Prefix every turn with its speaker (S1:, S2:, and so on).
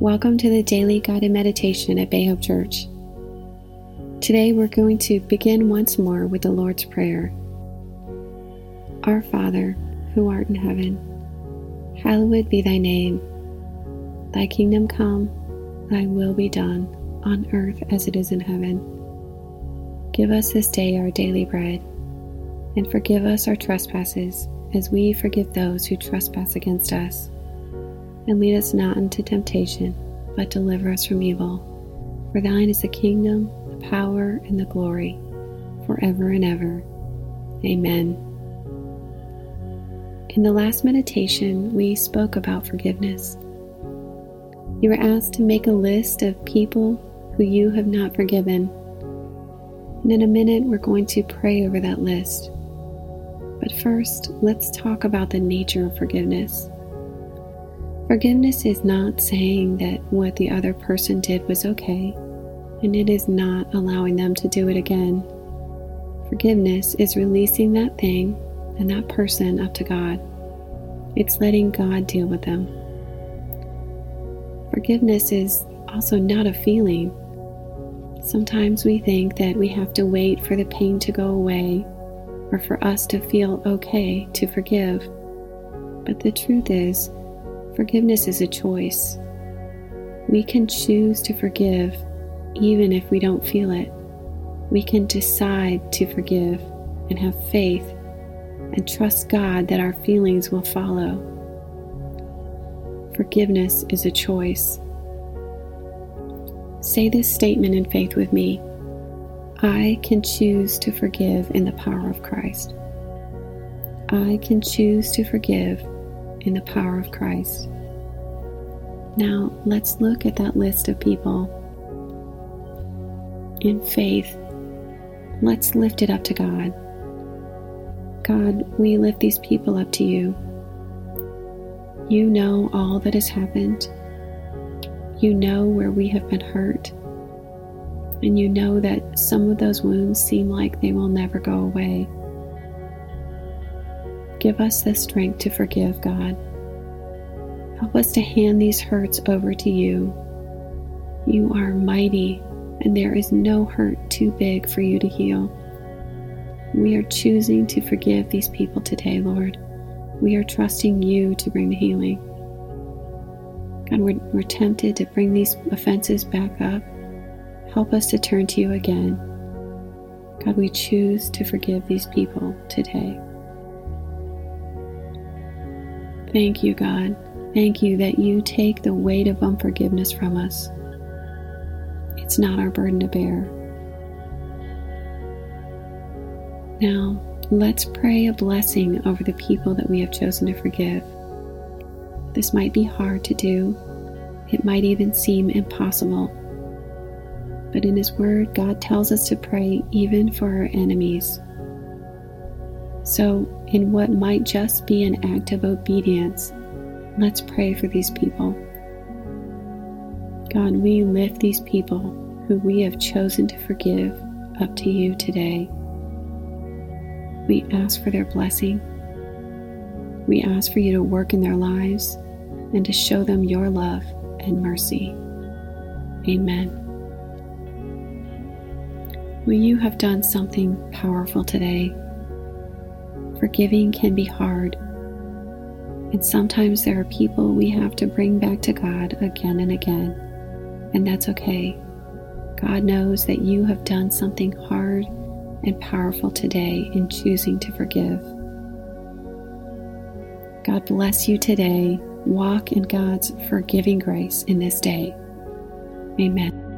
S1: Welcome to the daily guided meditation at Bay Hope Church. Today we're going to begin once more with the Lord's Prayer. Our Father, who art in heaven, hallowed be thy name. Thy kingdom come, thy will be done, on earth as it is in heaven. Give us this day our daily bread, and forgive us our trespasses as we forgive those who trespass against us and lead us not into temptation, but deliver us from evil. For thine is the kingdom, the power, and the glory, forever and ever. Amen. In the last meditation, we spoke about forgiveness. You were asked to make a list of people who you have not forgiven. And in a minute, we're going to pray over that list. But first, let's talk about the nature of forgiveness. Forgiveness is not saying that what the other person did was okay, and it is not allowing them to do it again. Forgiveness is releasing that thing and that person up to God. It's letting God deal with them. Forgiveness is also not a feeling. Sometimes we think that we have to wait for the pain to go away or for us to feel okay to forgive. But the truth is, Forgiveness is a choice. We can choose to forgive even if we don't feel it. We can decide to forgive and have faith and trust God that our feelings will follow. Forgiveness is a choice. Say this statement in faith with me I can choose to forgive in the power of Christ. I can choose to forgive in the power of Christ. Now, let's look at that list of people. In faith, let's lift it up to God. God, we lift these people up to you. You know all that has happened. You know where we have been hurt. And you know that some of those wounds seem like they will never go away. Give us the strength to forgive, God. Help us to hand these hurts over to you. You are mighty, and there is no hurt too big for you to heal. We are choosing to forgive these people today, Lord. We are trusting you to bring the healing. God, we're, we're tempted to bring these offenses back up. Help us to turn to you again. God, we choose to forgive these people today. Thank you, God. Thank you that you take the weight of unforgiveness from us. It's not our burden to bear. Now, let's pray a blessing over the people that we have chosen to forgive. This might be hard to do, it might even seem impossible. But in His Word, God tells us to pray even for our enemies. So, in what might just be an act of obedience, let's pray for these people. God, we lift these people who we have chosen to forgive up to you today. We ask for their blessing. We ask for you to work in their lives and to show them your love and mercy. Amen. Will you have done something powerful today? Forgiving can be hard, and sometimes there are people we have to bring back to God again and again, and that's okay. God knows that you have done something hard and powerful today in choosing to forgive. God bless you today. Walk in God's forgiving grace in this day. Amen.